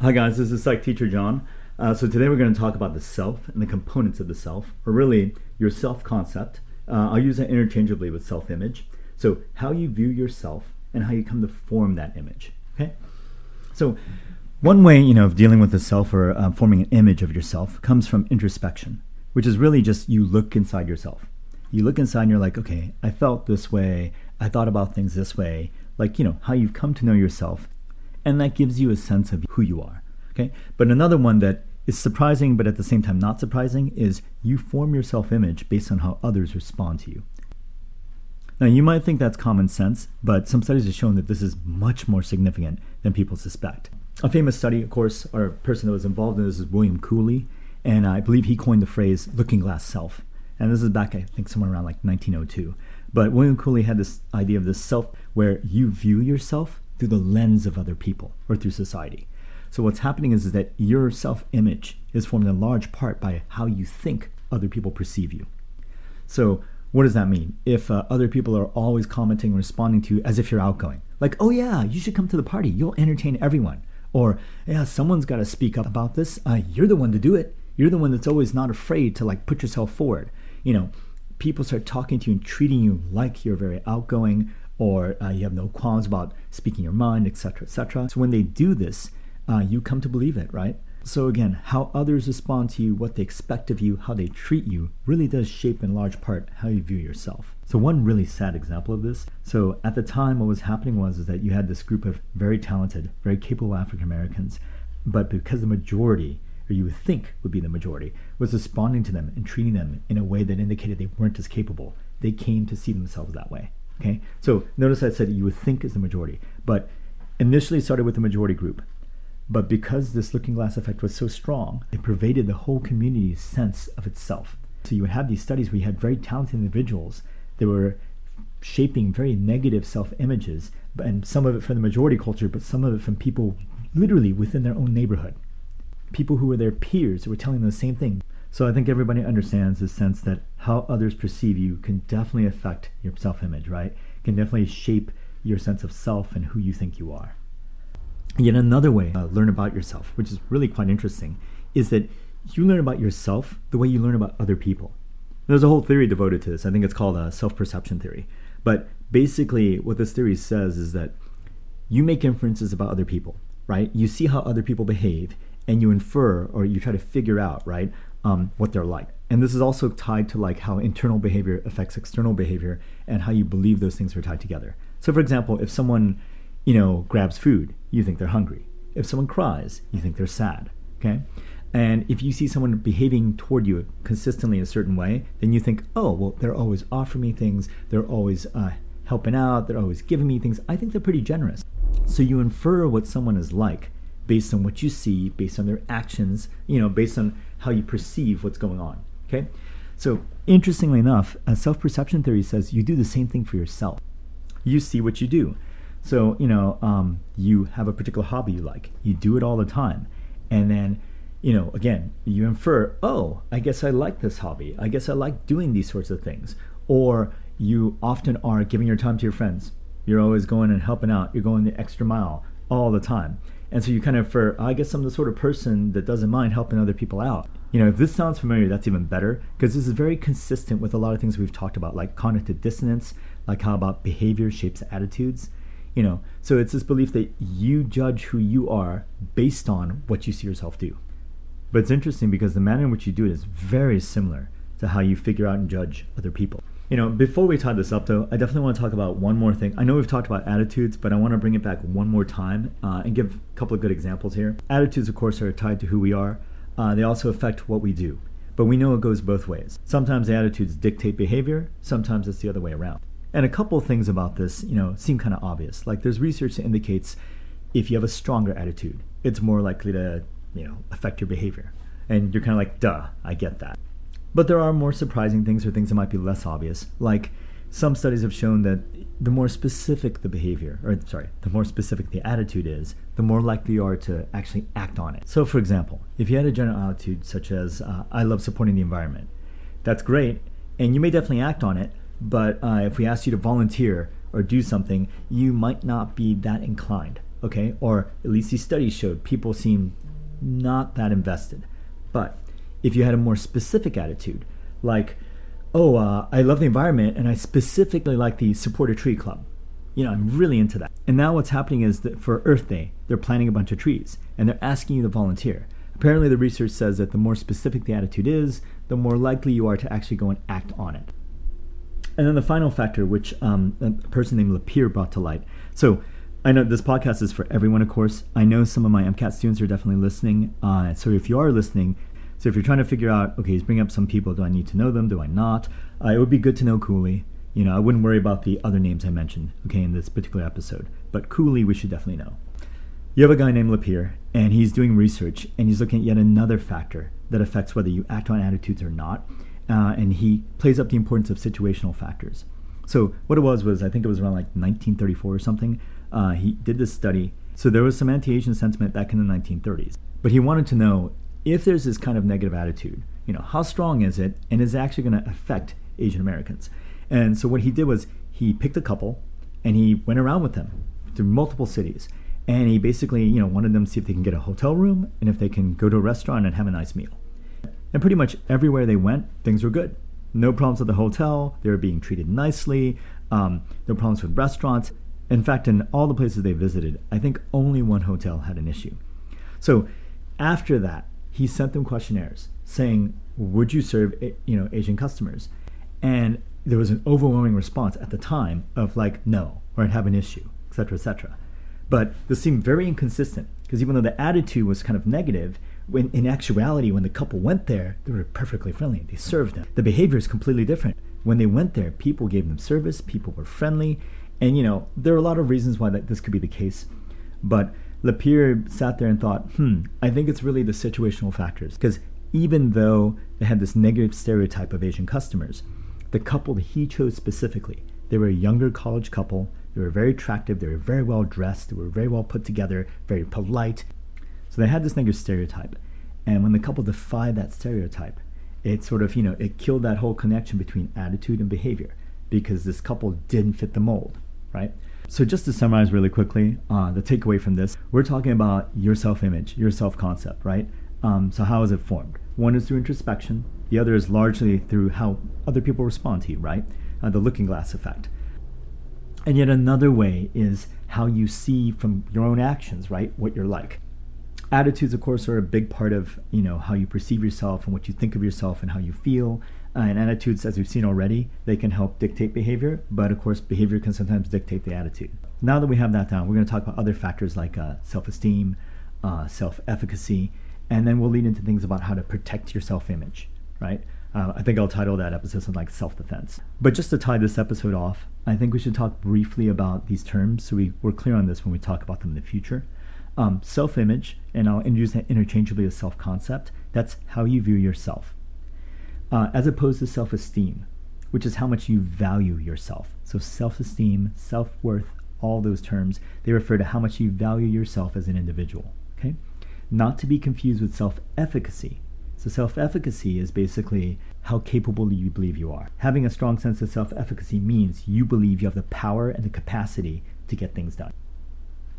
Hi, guys, this is Psych Teacher John. Uh, so, today we're going to talk about the self and the components of the self, or really your self concept. Uh, I'll use that interchangeably with self image. So, how you view yourself and how you come to form that image. Okay? So, one way you know of dealing with the self or uh, forming an image of yourself comes from introspection, which is really just you look inside yourself. You look inside and you're like, okay, I felt this way, I thought about things this way, like you know how you've come to know yourself and that gives you a sense of who you are. Okay, but another one that is surprising, but at the same time not surprising, is you form your self image based on how others respond to you. Now, you might think that's common sense, but some studies have shown that this is much more significant than people suspect. A famous study, of course, or a person that was involved in this is William Cooley, and I believe he coined the phrase looking glass self. And this is back, I think, somewhere around like 1902. But William Cooley had this idea of this self where you view yourself through the lens of other people or through society. So what's happening is, is that your self-image is formed in large part by how you think other people perceive you. So what does that mean? If uh, other people are always commenting, responding to you as if you're outgoing, like, "Oh yeah, you should come to the party. You'll entertain everyone," or "Yeah, someone's got to speak up about this. Uh, you're the one to do it. You're the one that's always not afraid to like put yourself forward." You know, people start talking to you and treating you like you're very outgoing or uh, you have no qualms about speaking your mind, etc., etc. So when they do this, uh, you come to believe it, right? So again, how others respond to you, what they expect of you, how they treat you, really does shape in large part how you view yourself. So one really sad example of this. So at the time, what was happening was is that you had this group of very talented, very capable African Americans, but because the majority, or you would think would be the majority, was responding to them and treating them in a way that indicated they weren't as capable, they came to see themselves that way. Okay, so notice I said you would think is the majority, but initially started with the majority group. But because this looking glass effect was so strong, it pervaded the whole community's sense of itself. So you would have these studies where you had very talented individuals that were shaping very negative self images, and some of it from the majority culture, but some of it from people literally within their own neighborhood. People who were their peers who were telling them the same thing. So I think everybody understands the sense that how others perceive you can definitely affect your self image, right? Can definitely shape your sense of self and who you think you are. Yet another way to learn about yourself, which is really quite interesting, is that you learn about yourself the way you learn about other people. There's a whole theory devoted to this. I think it's called a self perception theory. But basically, what this theory says is that you make inferences about other people, right? You see how other people behave and you infer or you try to figure out, right, um, what they're like. And this is also tied to like how internal behavior affects external behavior and how you believe those things are tied together. So, for example, if someone, you know, grabs food, you think they're hungry. If someone cries, you think they're sad. Okay. And if you see someone behaving toward you consistently a certain way, then you think, oh, well, they're always offering me things. They're always uh, helping out. They're always giving me things. I think they're pretty generous. So you infer what someone is like based on what you see, based on their actions, you know, based on how you perceive what's going on. Okay? So, interestingly enough, self perception theory says you do the same thing for yourself. You see what you do. So, you know, um, you have a particular hobby you like, you do it all the time. And then, you know, again, you infer, oh, I guess I like this hobby. I guess I like doing these sorts of things. Or you often are giving your time to your friends. You're always going and helping out. You're going the extra mile all the time. And so you kind of, for I guess I'm the sort of person that doesn't mind helping other people out. You know, if this sounds familiar, that's even better because this is very consistent with a lot of things we've talked about, like cognitive dissonance, like how about behavior shapes attitudes. You know, so it's this belief that you judge who you are based on what you see yourself do. But it's interesting because the manner in which you do it is very similar to how you figure out and judge other people. You know, before we tie this up, though, I definitely want to talk about one more thing. I know we've talked about attitudes, but I want to bring it back one more time uh, and give a couple of good examples here. Attitudes, of course, are tied to who we are. Uh, they also affect what we do, but we know it goes both ways. Sometimes attitudes dictate behavior. Sometimes it's the other way around. And a couple things about this, you know, seem kind of obvious. Like there's research that indicates if you have a stronger attitude, it's more likely to, you know, affect your behavior. And you're kind of like, duh, I get that. But there are more surprising things or things that might be less obvious. Like some studies have shown that the more specific the behavior, or sorry, the more specific the attitude is, the more likely you are to actually act on it. So, for example, if you had a general attitude such as, uh, I love supporting the environment, that's great, and you may definitely act on it, but uh, if we ask you to volunteer or do something, you might not be that inclined. okay? Or at least these studies showed people seem not that invested. But if you had a more specific attitude, like, oh, uh, I love the environment and I specifically like the Support a Tree Club. You know, I'm really into that. And now what's happening is that for Earth Day, they're planting a bunch of trees and they're asking you to volunteer. Apparently, the research says that the more specific the attitude is, the more likely you are to actually go and act on it. And then the final factor, which um, a person named LaPiere brought to light. So I know this podcast is for everyone, of course. I know some of my MCAT students are definitely listening. Uh, so if you are listening, so if you're trying to figure out, okay, he's bringing up some people, do I need to know them? Do I not? Uh, it would be good to know Cooley. You know, I wouldn't worry about the other names I mentioned, okay, in this particular episode. But Cooley, we should definitely know. You have a guy named LaPiere, and he's doing research, and he's looking at yet another factor that affects whether you act on attitudes or not. Uh, and he plays up the importance of situational factors. So what it was was I think it was around like 1934 or something. Uh, he did this study. So there was some anti-Asian sentiment back in the 1930s, but he wanted to know if there's this kind of negative attitude, you know, how strong is it, and is it actually going to affect Asian Americans? And so what he did was he picked a couple and he went around with them through multiple cities. And he basically, you know, wanted them to see if they can get a hotel room and if they can go to a restaurant and have a nice meal. And pretty much everywhere they went, things were good. No problems at the hotel. They were being treated nicely. Um, no problems with restaurants. In fact, in all the places they visited, I think only one hotel had an issue. So after that, he sent them questionnaires saying, "Would you serve you know Asian customers?" And there was an overwhelming response at the time of like, "No," or "I'd have an issue," etc., etc. But this seemed very inconsistent because even though the attitude was kind of negative, when in actuality, when the couple went there, they were perfectly friendly. They served them. The behavior is completely different. When they went there, people gave them service. People were friendly, and you know there are a lot of reasons why that this could be the case. But LaPiere sat there and thought, hmm, I think it's really the situational factors. Because even though they had this negative stereotype of Asian customers, the couple that he chose specifically, they were a younger college couple. They were very attractive. They were very well dressed. They were very well put together, very polite. So they had this negative stereotype. And when the couple defied that stereotype, it sort of, you know, it killed that whole connection between attitude and behavior because this couple didn't fit the mold, right? So, just to summarize really quickly, uh, the takeaway from this, we're talking about your self image, your self concept, right? Um, so, how is it formed? One is through introspection, the other is largely through how other people respond to you, right? Uh, the looking glass effect. And yet, another way is how you see from your own actions, right? What you're like. Attitudes, of course, are a big part of you know how you perceive yourself and what you think of yourself and how you feel. Uh, and attitudes, as we've seen already, they can help dictate behavior, but of course, behavior can sometimes dictate the attitude. Now that we have that down, we're going to talk about other factors like uh, self esteem, uh, self efficacy, and then we'll lead into things about how to protect your self image, right? Uh, I think I'll title that episode something like self defense. But just to tie this episode off, I think we should talk briefly about these terms so we, we're clear on this when we talk about them in the future. Um, self image, and I'll introduce that interchangeably as self concept, that's how you view yourself uh, as opposed to self esteem, which is how much you value yourself. So, self esteem, self worth, all those terms, they refer to how much you value yourself as an individual. Okay? Not to be confused with self efficacy. So, self efficacy is basically how capable you believe you are. Having a strong sense of self efficacy means you believe you have the power and the capacity to get things done.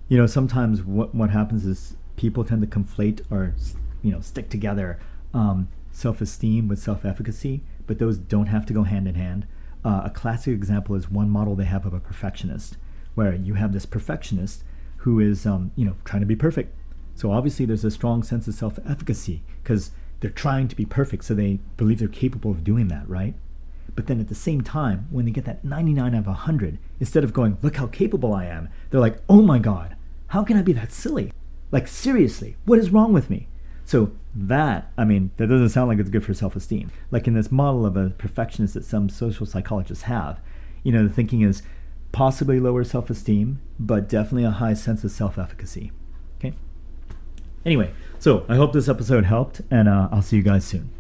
You know, sometimes what, what happens is people tend to conflate or, you know, stick together um, self esteem with self efficacy, but those don't have to go hand in hand. Uh, a classic example is one model they have of a perfectionist, where you have this perfectionist who is, um, you know, trying to be perfect. So obviously, there's a strong sense of self efficacy because they're trying to be perfect, so they believe they're capable of doing that, right? But then at the same time, when they get that 99 out of 100, instead of going, look how capable I am, they're like, oh my God, how can I be that silly? Like, seriously, what is wrong with me? So that, I mean, that doesn't sound like it's good for self-esteem. Like in this model of a perfectionist that some social psychologists have, you know, the thinking is possibly lower self-esteem, but definitely a high sense of self-efficacy. Okay. Anyway, so I hope this episode helped, and uh, I'll see you guys soon.